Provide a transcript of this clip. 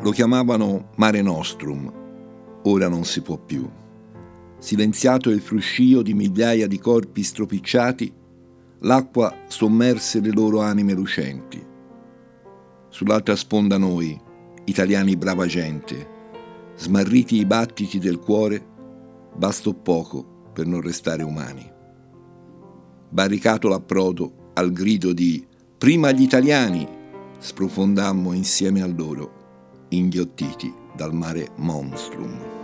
Lo chiamavano Mare Nostrum, ora non si può più. Silenziato il fruscio di migliaia di corpi stropicciati, l'acqua sommerse le loro anime lucenti. Sull'altra sponda noi, italiani brava gente, smarriti i battiti del cuore, bastò poco per non restare umani. Barricato l'approdo al grido di Prima gli italiani, sprofondammo insieme a loro, inghiottiti dal mare monstrum.